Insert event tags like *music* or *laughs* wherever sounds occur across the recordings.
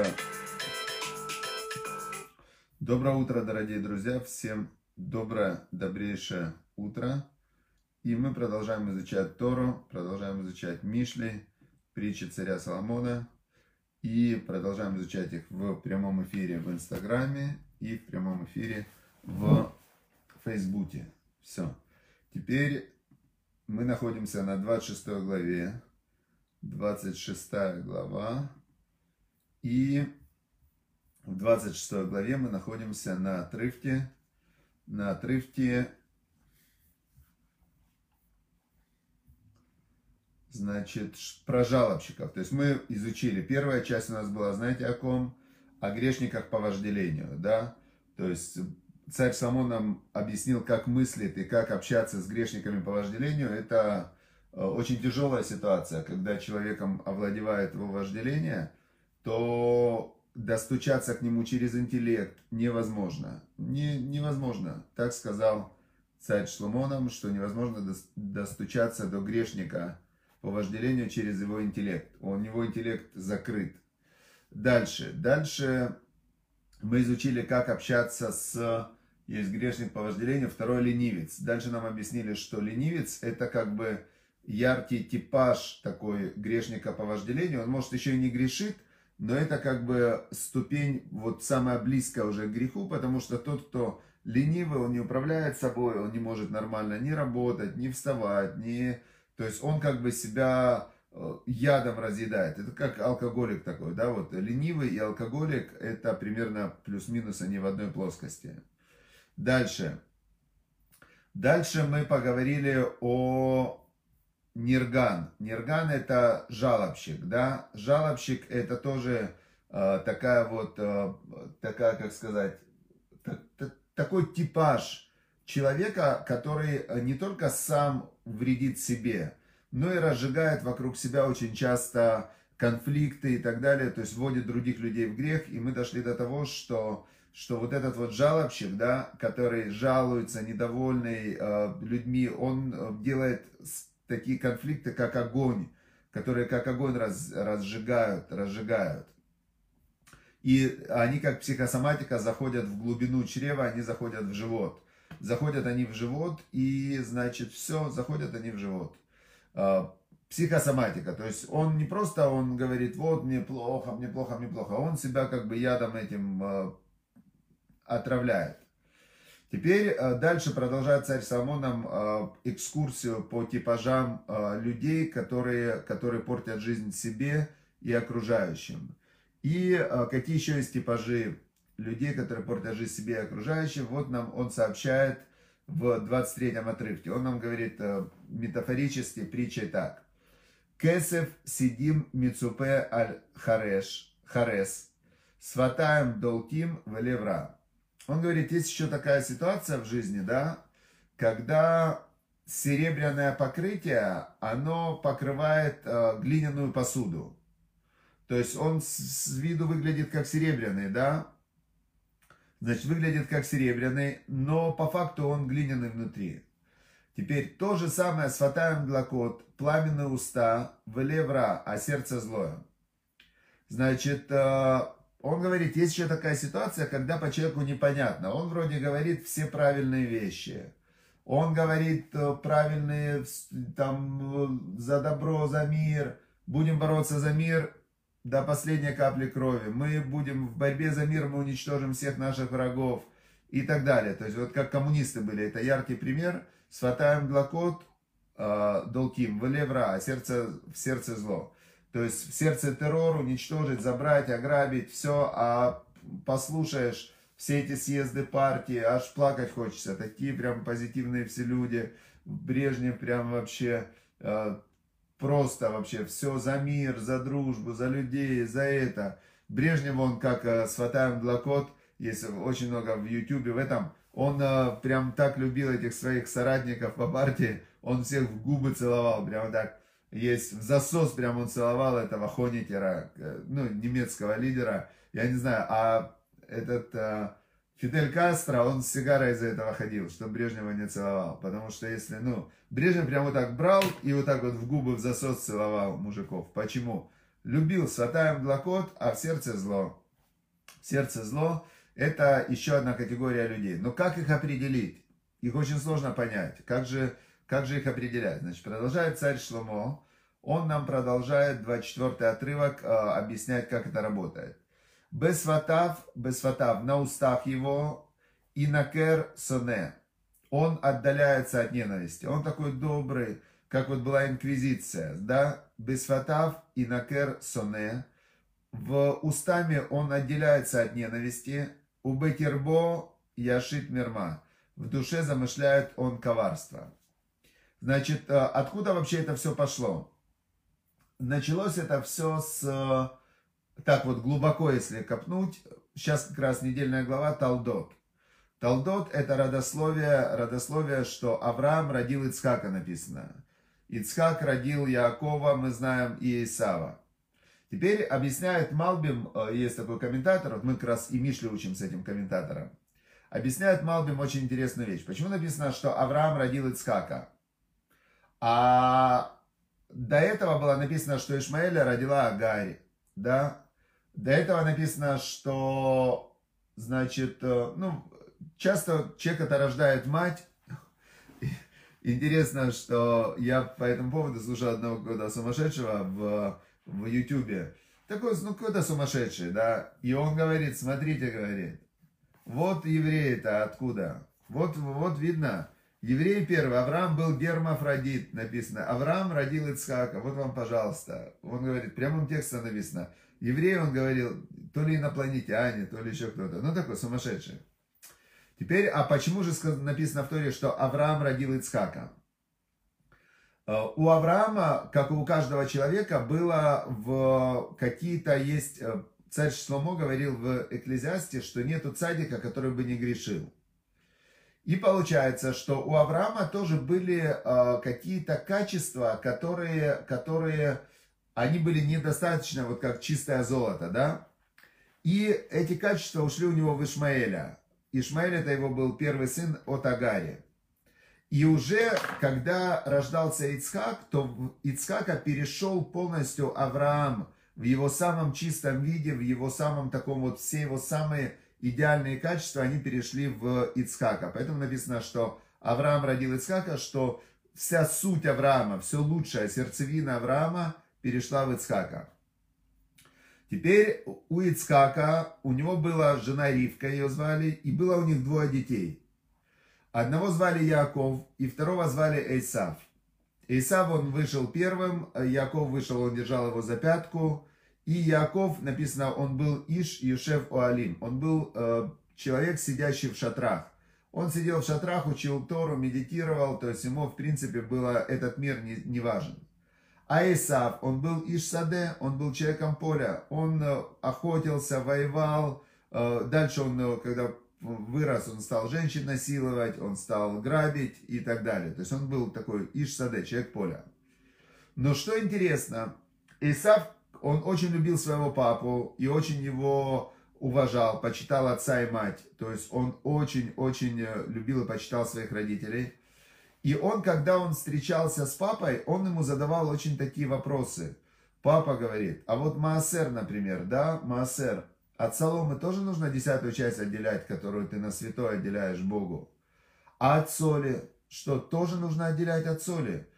утро. Доброе утро, дорогие друзья. Всем доброе, добрейшее утро. И мы продолжаем изучать Тору, продолжаем изучать Мишли, притчи царя Соломона. И продолжаем изучать их в прямом эфире в Инстаграме и в прямом эфире в Фейсбуке. Все. Теперь мы находимся на 26 главе. 26 глава. И в 26 главе мы находимся на отрывке, на отрывке, значит, про жалобщиков. То есть мы изучили, первая часть у нас была, знаете, о ком? О грешниках по вожделению, да? То есть царь Самон нам объяснил, как мыслит и как общаться с грешниками по вожделению. Это э, очень тяжелая ситуация, когда человеком овладевает его вожделение, то достучаться к нему через интеллект невозможно. Не, невозможно. Так сказал царь Шломоном, что невозможно достучаться до грешника по вожделению через его интеллект. У него интеллект закрыт. Дальше. Дальше мы изучили, как общаться с... Есть грешник по вожделению, второй ленивец. Дальше нам объяснили, что ленивец это как бы яркий типаж такой грешника по вожделению. Он может еще и не грешит, но это как бы ступень вот самая близкая уже к греху, потому что тот, кто ленивый, он не управляет собой, он не может нормально ни работать, ни вставать, ни... То есть он как бы себя э, ядом разъедает. Это как алкоголик такой, да, вот ленивый и алкоголик это примерно плюс-минус они в одной плоскости. Дальше. Дальше мы поговорили о Нирган. Нирган это жалобщик, да. Жалобщик это тоже э, такая вот, э, такая, как сказать, такой типаж человека, который не только сам вредит себе, но и разжигает вокруг себя очень часто конфликты и так далее, то есть вводит других людей в грех. И мы дошли до того, что, что вот этот вот жалобщик, да, который жалуется, недовольный э, людьми, он э, делает такие конфликты, как огонь, которые как огонь раз, разжигают, разжигают. И они как психосоматика заходят в глубину чрева, они заходят в живот. Заходят они в живот, и значит все, заходят они в живот. А, психосоматика, то есть он не просто, он говорит, вот мне плохо, мне плохо, мне плохо, он себя как бы ядом этим а, отравляет. Теперь э, дальше продолжает царь Соломон нам э, экскурсию по типажам э, людей, которые, которые портят жизнь себе и окружающим. И какие еще есть типажи людей, которые портят жизнь себе и окружающим. Вот нам он сообщает в 23-м отрывке. Он нам говорит метафорически, притчей так. Кесев сидим мицупе аль хареш, харес, сватаем долтим в левра. Он говорит, есть еще такая ситуация в жизни, да, когда серебряное покрытие, оно покрывает э, глиняную посуду. То есть он с, с виду выглядит как серебряный, да, значит, выглядит как серебряный, но по факту он глиняный внутри. Теперь то же самое с фатаем глакот, пламенные уста, велевра, а сердце злое. Значит, э, он говорит, есть еще такая ситуация, когда по человеку непонятно. Он вроде говорит все правильные вещи. Он говорит э, правильные, там, э, за добро, за мир. Будем бороться за мир до последней капли крови. Мы будем в борьбе за мир, мы уничтожим всех наших врагов и так далее. То есть вот как коммунисты были, это яркий пример. Сватаем глакот, э, долким, в левра, а сердце, в сердце зло. То есть в сердце террор уничтожить, забрать, ограбить, все, а послушаешь все эти съезды партии, аж плакать хочется. Такие прям позитивные все люди. Брежнев прям вообще э, просто вообще все за мир, за дружбу, за людей, за это. Брежнев, он как э, Сватаем Глакот, есть очень много в Ютубе в этом, он э, прям так любил этих своих соратников по партии, он всех в губы целовал, прям так есть в засос прям он целовал этого Хонитера, э, ну, немецкого лидера. Я не знаю, а этот а, Фидель Кастро, он с сигарой из-за этого ходил, что Брежнева не целовал. Потому что если, ну, Брежнев прям вот так брал и вот так вот в губы в засос целовал мужиков. Почему? Любил сватаем глакот, а в сердце зло. Сердце зло – это еще одна категория людей. Но как их определить? Их очень сложно понять. Как же, как же их определять? Значит, продолжает царь Шломо. Он нам продолжает 24 отрывок э, объяснять, как это работает. Бесватав, бесватав, на устах его, и накер соне. Он отдаляется от ненависти. Он такой добрый, как вот была инквизиция, да? Бесватав и накер соне. В устами он отделяется от ненависти. У бекербо яшит мирма. В душе замышляет он коварство. Значит, э, откуда вообще это все пошло? Началось это все с, э, так вот глубоко, если копнуть, сейчас как раз недельная глава Талдот. Талдот это родословие, родословие, что Авраам родил Ицхака написано. Ицхак родил Яакова, мы знаем, и Исава. Теперь объясняет Малбим, э, есть такой комментатор, вот мы как раз и Мишли учим с этим комментатором. Объясняет Малбим очень интересную вещь. Почему написано, что Авраам родил Ицхака? А до этого было написано, что Ишмаэля родила Агари, да? До этого написано, что, значит, э, ну, часто человек это рождает мать. *laughs* Интересно, что я по этому поводу слушал одного какого-то сумасшедшего в, в Ютубе. Такой, ну, какой-то сумасшедший, да? И он говорит, смотрите, говорит, вот евреи-то откуда? Вот, вот видно, Еврей первый, Авраам был гермафродит, написано. Авраам родил Ицхака, вот вам, пожалуйста. Он говорит, прямым текстом написано. Еврей, он говорил, то ли инопланетяне, то ли еще кто-то. Ну, такой сумасшедший. Теперь, а почему же написано в Торе, что Авраам родил Ицхака? Э, у Авраама, как и у каждого человека, было в какие-то есть... Э, царь Шломо говорил в Экклезиасте, что нету цадика, который бы не грешил. И получается, что у Авраама тоже были э, какие-то качества, которые, которые, они были недостаточно, вот как чистое золото, да? И эти качества ушли у него в Ишмаэля. Ишмаэль это его был первый сын от Агари. И уже когда рождался Ицхак, то Ицхака перешел полностью Авраам в его самом чистом виде, в его самом таком вот, все его самые идеальные качества, они перешли в Ицхака. Поэтому написано, что Авраам родил Ицхака, что вся суть Авраама, все лучшее, сердцевина Авраама перешла в Ицхака. Теперь у Ицхака, у него была жена Ривка, ее звали, и было у них двое детей. Одного звали Яков, и второго звали Эйсав. Эйсав, он вышел первым, Яков вышел, он держал его за пятку, и Яков, написано, он был Иш Юшев Оалим. Он был э, человек, сидящий в шатрах. Он сидел в шатрах, учил Тору, медитировал, то есть ему, в принципе, было этот мир не, не важен. А Исав, он был Иш-Саде, он был человеком поля, он э, охотился, воевал, э, дальше он, э, когда вырос, он стал женщин насиловать, он стал грабить и так далее. То есть он был такой Иш-Саде, человек поля. Но что интересно, Исав он очень любил своего папу и очень его уважал, почитал отца и мать. То есть он очень-очень э, любил и почитал своих родителей. И он, когда он встречался с папой, он ему задавал очень такие вопросы. Папа говорит, а вот Маасер, например, да, Маасер, от соломы тоже нужно десятую часть отделять, которую ты на святой отделяешь Богу. А от соли, что тоже нужно отделять от соли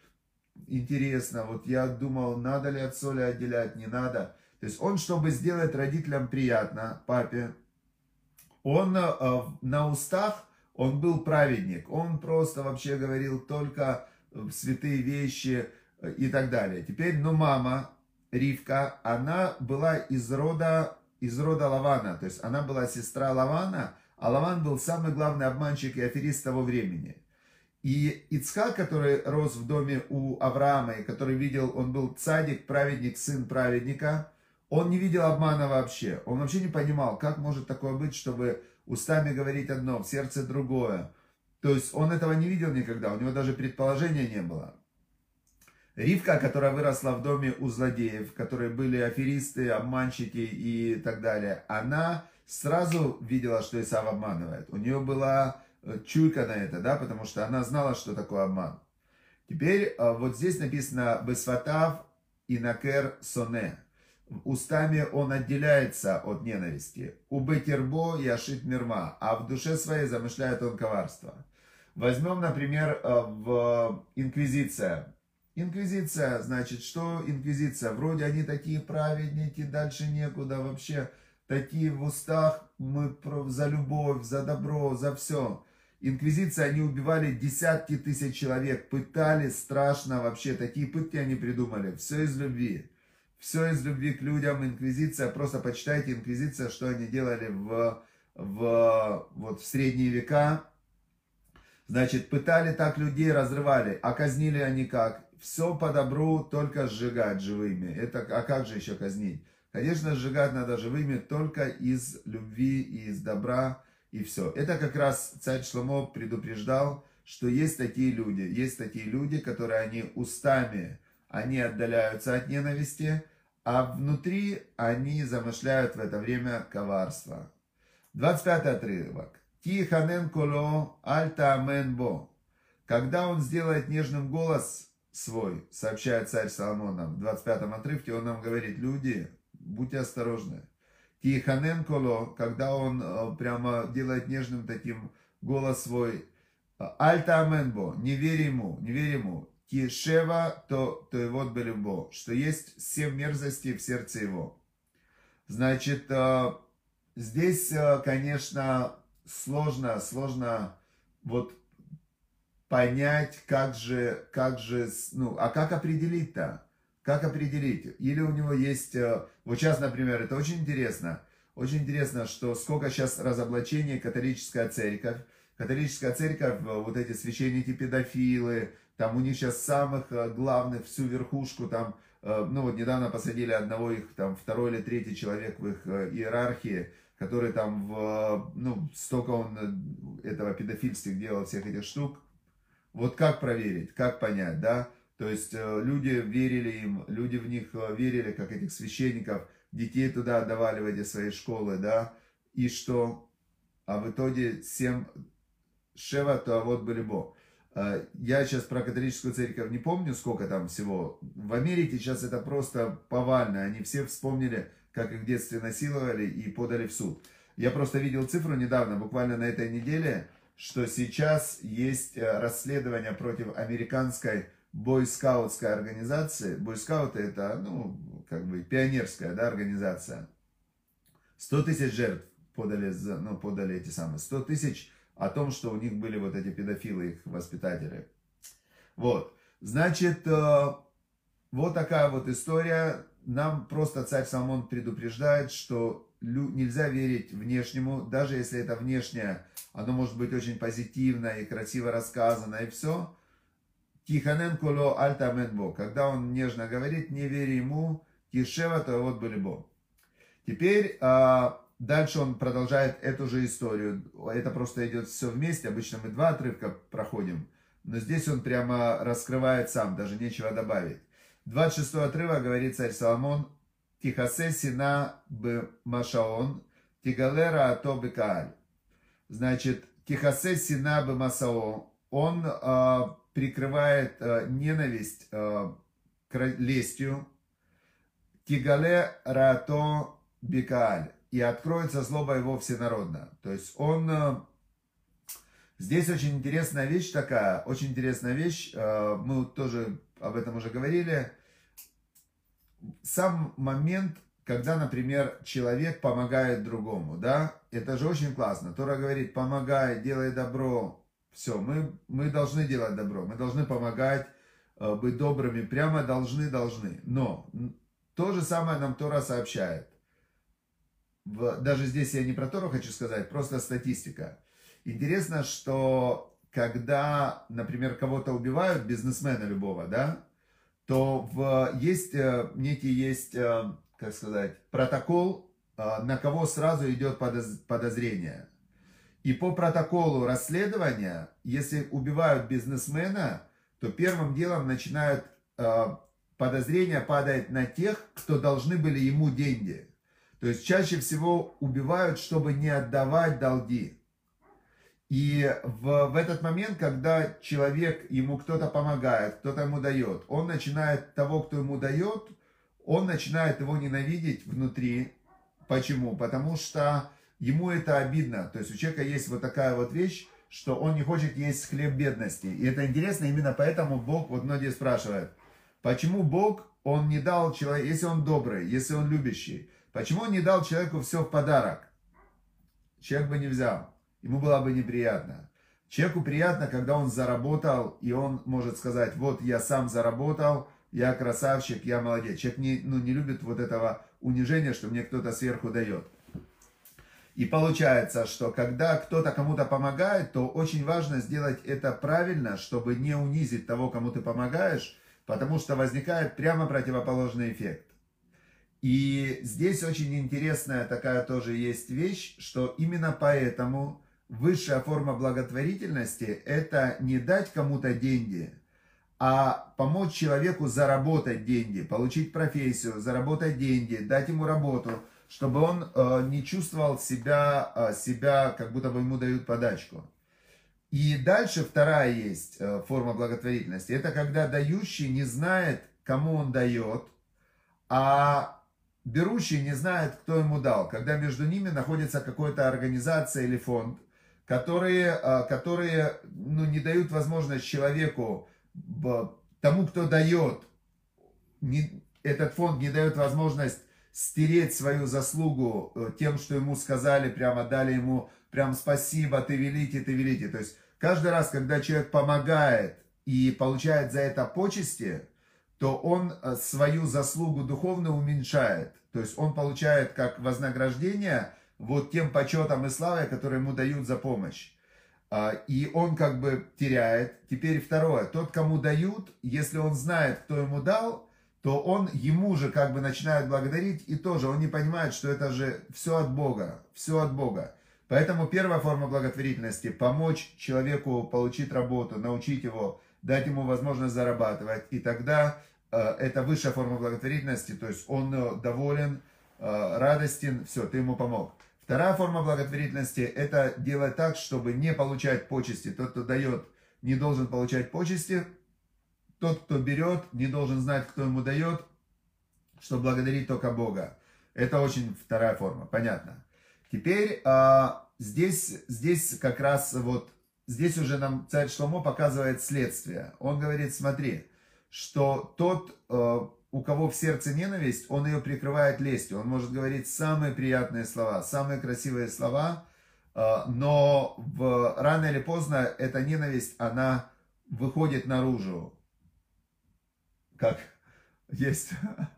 интересно, вот я думал, надо ли от соли отделять, не надо. То есть он, чтобы сделать родителям приятно, папе, он э, на устах, он был праведник, он просто вообще говорил только святые вещи э, и так далее. Теперь, ну, мама, Ривка, она была из рода, из рода Лавана, то есть она была сестра Лавана, а Лаван был самый главный обманщик и аферист того времени. И Ицхак, который рос в доме у Авраама, и который видел, он был цадик, праведник, сын праведника, он не видел обмана вообще. Он вообще не понимал, как может такое быть, чтобы устами говорить одно, в сердце другое. То есть он этого не видел никогда, у него даже предположения не было. Ривка, которая выросла в доме у злодеев, которые были аферисты, обманщики и так далее, она сразу видела, что Исав обманывает. У нее была чуйка на это, да, потому что она знала, что такое обман. Теперь э, вот здесь написано «Бесватав и накер соне». устами он отделяется от ненависти. У Бетербо яшит мирма, а в душе своей замышляет он коварство. Возьмем, например, э, в Инквизиция. Инквизиция, значит, что инквизиция? Вроде они такие праведники, дальше некуда вообще. Такие в устах, мы за любовь, за добро, за все. Инквизиция, они убивали десятки тысяч человек, пытали страшно вообще, такие пытки они придумали, все из любви. Все из любви к людям, инквизиция, просто почитайте инквизиция, что они делали в, в, вот в средние века. Значит, пытали так людей, разрывали, а казнили они как? Все по добру, только сжигать живыми. Это, а как же еще казнить? Конечно, сжигать надо живыми только из любви и из добра, и все. Это как раз царь Шломо предупреждал, что есть такие люди, есть такие люди, которые они устами, они отдаляются от ненависти, а внутри они замышляют в это время коварство. 25 отрывок. Тиханен коло альта бо. Когда он сделает нежным голос свой, сообщает царь Соломон нам в 25 отрывке, он нам говорит, люди, будьте осторожны. Тиханен коло, когда он э, прямо делает нежным таким голос свой, альта амен бо, не верь ему, не верь ему, Кишева, то, то его белюбо, что есть семь мерзостей в сердце его. Значит, э, здесь, э, конечно, сложно, сложно вот понять, как же, как же, ну, а как определить-то? Как определить? Или у него есть, э, вот сейчас, например, это очень интересно, очень интересно, что сколько сейчас разоблачений католическая церковь, католическая церковь, вот эти священники педофилы, там у них сейчас самых э, главных, всю верхушку, там, э, ну вот недавно посадили одного их, там, второй или третий человек в их э, иерархии, который там, в, ну, столько он этого педофильства делал, всех этих штук. Вот как проверить, как понять, да? То есть люди верили им, люди в них верили, как этих священников, детей туда отдавали в эти свои школы, да? И что? А в итоге семь Шева, то а вот были Бог. Э, я сейчас про католическую церковь не помню, сколько там всего. В Америке сейчас это просто повально. Они все вспомнили, как их в детстве насиловали и подали в суд. Я просто видел цифру недавно, буквально на этой неделе, что сейчас есть э, расследование против американской бойскаутской организации. Бойскауты это, ну, как бы пионерская да, организация. 100 тысяч жертв подали, ну, подали эти самые. 100 тысяч о том, что у них были вот эти педофилы, их воспитатели. Вот. Значит, э, вот такая вот история. Нам просто царь Соломон предупреждает, что нельзя верить внешнему, даже если это внешнее, оно может быть очень позитивно и красиво рассказано, и все. Тиханен коло альтаменбо. Когда он нежно говорит, не верь ему, кишева, то вот были бо. Теперь а, Дальше он продолжает эту же историю. Это просто идет все вместе. Обычно мы два отрывка проходим. Но здесь он прямо раскрывает сам, даже нечего добавить. 26 отрывок говорит царь Соломон. Тихасе сина б машаон, тигалера ато бекааль. Значит, тихасе сина б масао. Он э, прикрывает э, ненависть э, лестью. Тигале рато бекааль и откроется злоба его всенародно. То есть он... Э, здесь очень интересная вещь такая, очень интересная вещь, э, мы тоже об этом уже говорили. Сам момент, когда, например, человек помогает другому, да, это же очень классно. Тора говорит, помогай, делай добро, все, мы, мы должны делать добро, мы должны помогать, э, быть добрыми, прямо должны, должны. Но то же самое нам Тора сообщает в, даже здесь я не про Тору хочу сказать, просто статистика. Интересно, что когда, например, кого-то убивают, бизнесмена любого, да, то в, есть э, некий есть, э, как сказать, протокол, на кого сразу идет подозрение. И по протоколу расследования, если убивают бизнесмена, то первым делом начинают подозрение падает на тех, кто должны были ему деньги. То есть чаще всего убивают, чтобы не отдавать долги. И в, в этот момент, когда человек, ему кто-то помогает, кто-то ему дает, он начинает того, кто ему дает, он начинает его ненавидеть внутри. Почему? Потому что ему это обидно. То есть у человека есть вот такая вот вещь, что он не хочет есть хлеб бедности. И это интересно, именно поэтому Бог, вот многие спрашивают, почему Бог, он не дал человеку, если он добрый, если он любящий, почему он не дал человеку все в подарок? Человек бы не взял, ему было бы неприятно. Человеку приятно, когда он заработал, и он может сказать, вот я сам заработал, я красавчик, я молодец. Человек не, ну, не любит вот этого унижения, что мне кто-то сверху дает. И получается, что когда кто-то кому-то помогает, то очень важно сделать это правильно, чтобы не унизить того, кому ты помогаешь, потому что возникает прямо противоположный эффект. И здесь очень интересная такая тоже есть вещь, что именно поэтому высшая форма благотворительности – это не дать кому-то деньги – а помочь человеку заработать деньги, получить профессию, заработать деньги, дать ему работу, чтобы он э, не чувствовал себя, э, себя, как будто бы ему дают подачку. И дальше вторая есть э, форма благотворительности. Это когда дающий не знает, кому он дает, а берущий не знает, кто ему дал. Когда между ними находится какая-то организация или фонд, которые, которые ну, не дают возможность человеку тому, кто дает, не, этот фонд не дает возможность стереть свою заслугу э, тем, что ему сказали, прямо дали ему прям спасибо, ты великий, ты великий. То есть каждый раз, когда человек помогает и получает за это почести, то он э, свою заслугу духовно уменьшает. То есть он получает как вознаграждение вот тем почетом и славой, которые ему дают за помощь. А, и он как бы теряет. Теперь второе, тот, кому дают, если он знает, кто ему дал, то он ему же как бы начинает благодарить, и тоже он не понимает, что это же все от Бога, все от Бога. Поэтому первая форма благотворительности – помочь человеку получить работу, научить его, дать ему возможность зарабатывать. И тогда э, это высшая форма благотворительности, то есть он э, доволен, э, радостен, все, ты ему помог. Вторая форма благотворительности – это делать так, чтобы не получать почести. Тот, кто дает, не должен получать почести. Тот, кто берет, не должен знать, кто ему дает, что благодарить только Бога. Это очень вторая форма, понятно. Теперь а, здесь, здесь как раз вот, здесь уже нам царь Шломо показывает следствие. Он говорит, смотри, что тот, а, у кого в сердце ненависть, он ее прикрывает лестью. Он может говорить самые приятные слова, самые красивые слова, а, но в, рано или поздно эта ненависть, она выходит наружу. Как есть,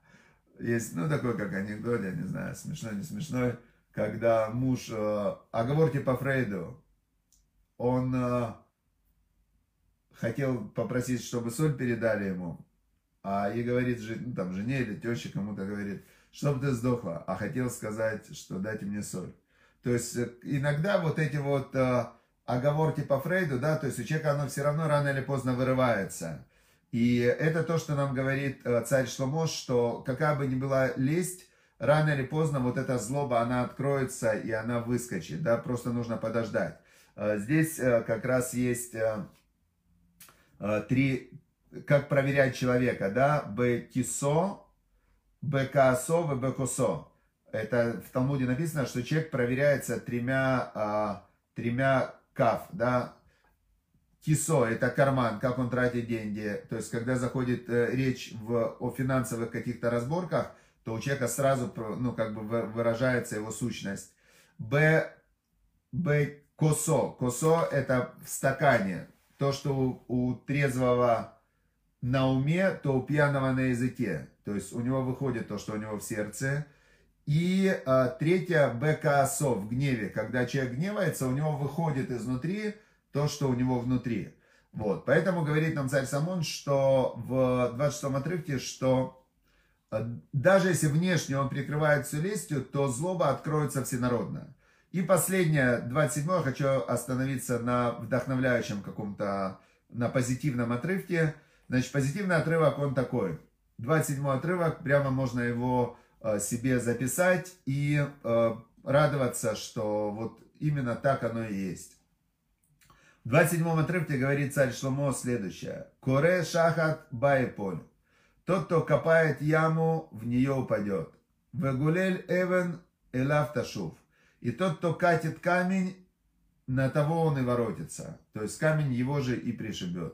*laughs* есть, ну, такой, как анекдот, я не знаю, смешной, не смешной, когда муж, а, оговорки по Фрейду, он а, хотел попросить, чтобы соль передали ему, а ей говорит, ну, там, жене или теще кому-то говорит, чтобы ты сдохла, а хотел сказать, что дайте мне соль. То есть э, иногда вот эти вот э, оговорки по Фрейду, да, то есть у человека оно все равно рано или поздно вырывается. И это то, что нам говорит э, царь Шломо, что какая бы ни была лесть, рано или поздно вот эта злоба, она откроется и она выскочит, да, просто нужно подождать. Э, здесь э, как раз есть три, как проверять человека, да, б-кисо, б-каосо, б-косо. Это в Талмуде написано, что человек проверяется тремя, тремя каф, да, Кисо – это карман, как он тратит деньги. То есть, когда заходит э, речь в, о финансовых каких-то разборках, то у человека сразу, ну, как бы выражается его сущность. Б, Б, косо. Косо – это в стакане. То, что у, у трезвого на уме, то у пьяного на языке. То есть у него выходит то, что у него в сердце. И а, третье, бекаасо, в гневе. Когда человек гневается, у него выходит изнутри то, что у него внутри. Вот. Поэтому говорит нам царь Самон, что в 26 отрывке, что а, даже если внешне он прикрывает всю лестью, то злоба откроется всенародно. И последнее, 27 хочу остановиться на вдохновляющем каком-то, на позитивном отрывке. Значит, позитивный отрывок, он такой. 27 отрывок, прямо можно его э, себе записать и э, радоваться, что вот именно так оно и есть. В 27 отрывке говорит царь Шломо следующее. Коре шахат баеполь. Тот, кто копает яму, в нее упадет. Вегулель эвен элав ташув. И тот, кто катит камень, на того он и воротится. То есть камень его же и пришибет.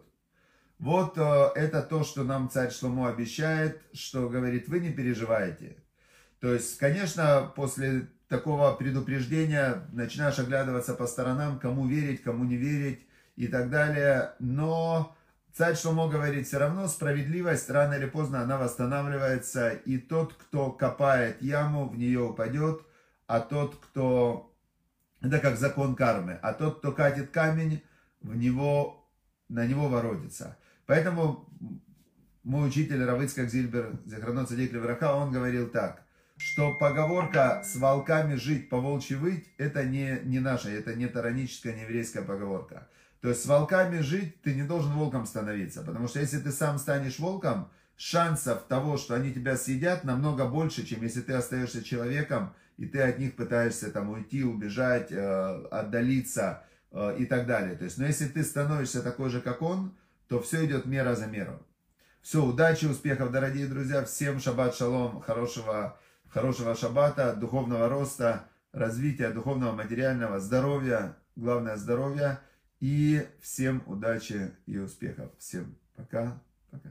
Вот э, это то, что нам царь Шломо обещает, что говорит, вы не переживайте. То есть, конечно, после такого предупреждения начинаешь оглядываться по сторонам, кому верить, кому не верить и так далее. Но царь Шломо говорит, все равно справедливость рано или поздно она восстанавливается. И тот, кто копает яму, в нее упадет, а тот, кто это как закон кармы. А тот, кто катит камень, в него, на него воротится. Поэтому мой учитель Равыцкак Зильбер, Захранот Садик Левраха, он говорил так, что поговорка «с волками жить, по волчьи выть» это не, не наша, это не тараническая, не еврейская поговорка. То есть с волками жить ты не должен волком становиться, потому что если ты сам станешь волком, шансов того, что они тебя съедят, намного больше, чем если ты остаешься человеком, и ты от них пытаешься там уйти, убежать, э, отдалиться э, и так далее. То есть, но если ты становишься такой же, как он, то все идет мера за меру. Все, удачи, успехов, дорогие друзья. Всем шаббат шалом, хорошего, хорошего шаббата, духовного роста, развития духовного, материального, здоровья, главное здоровья. И всем удачи и успехов. Всем пока, пока.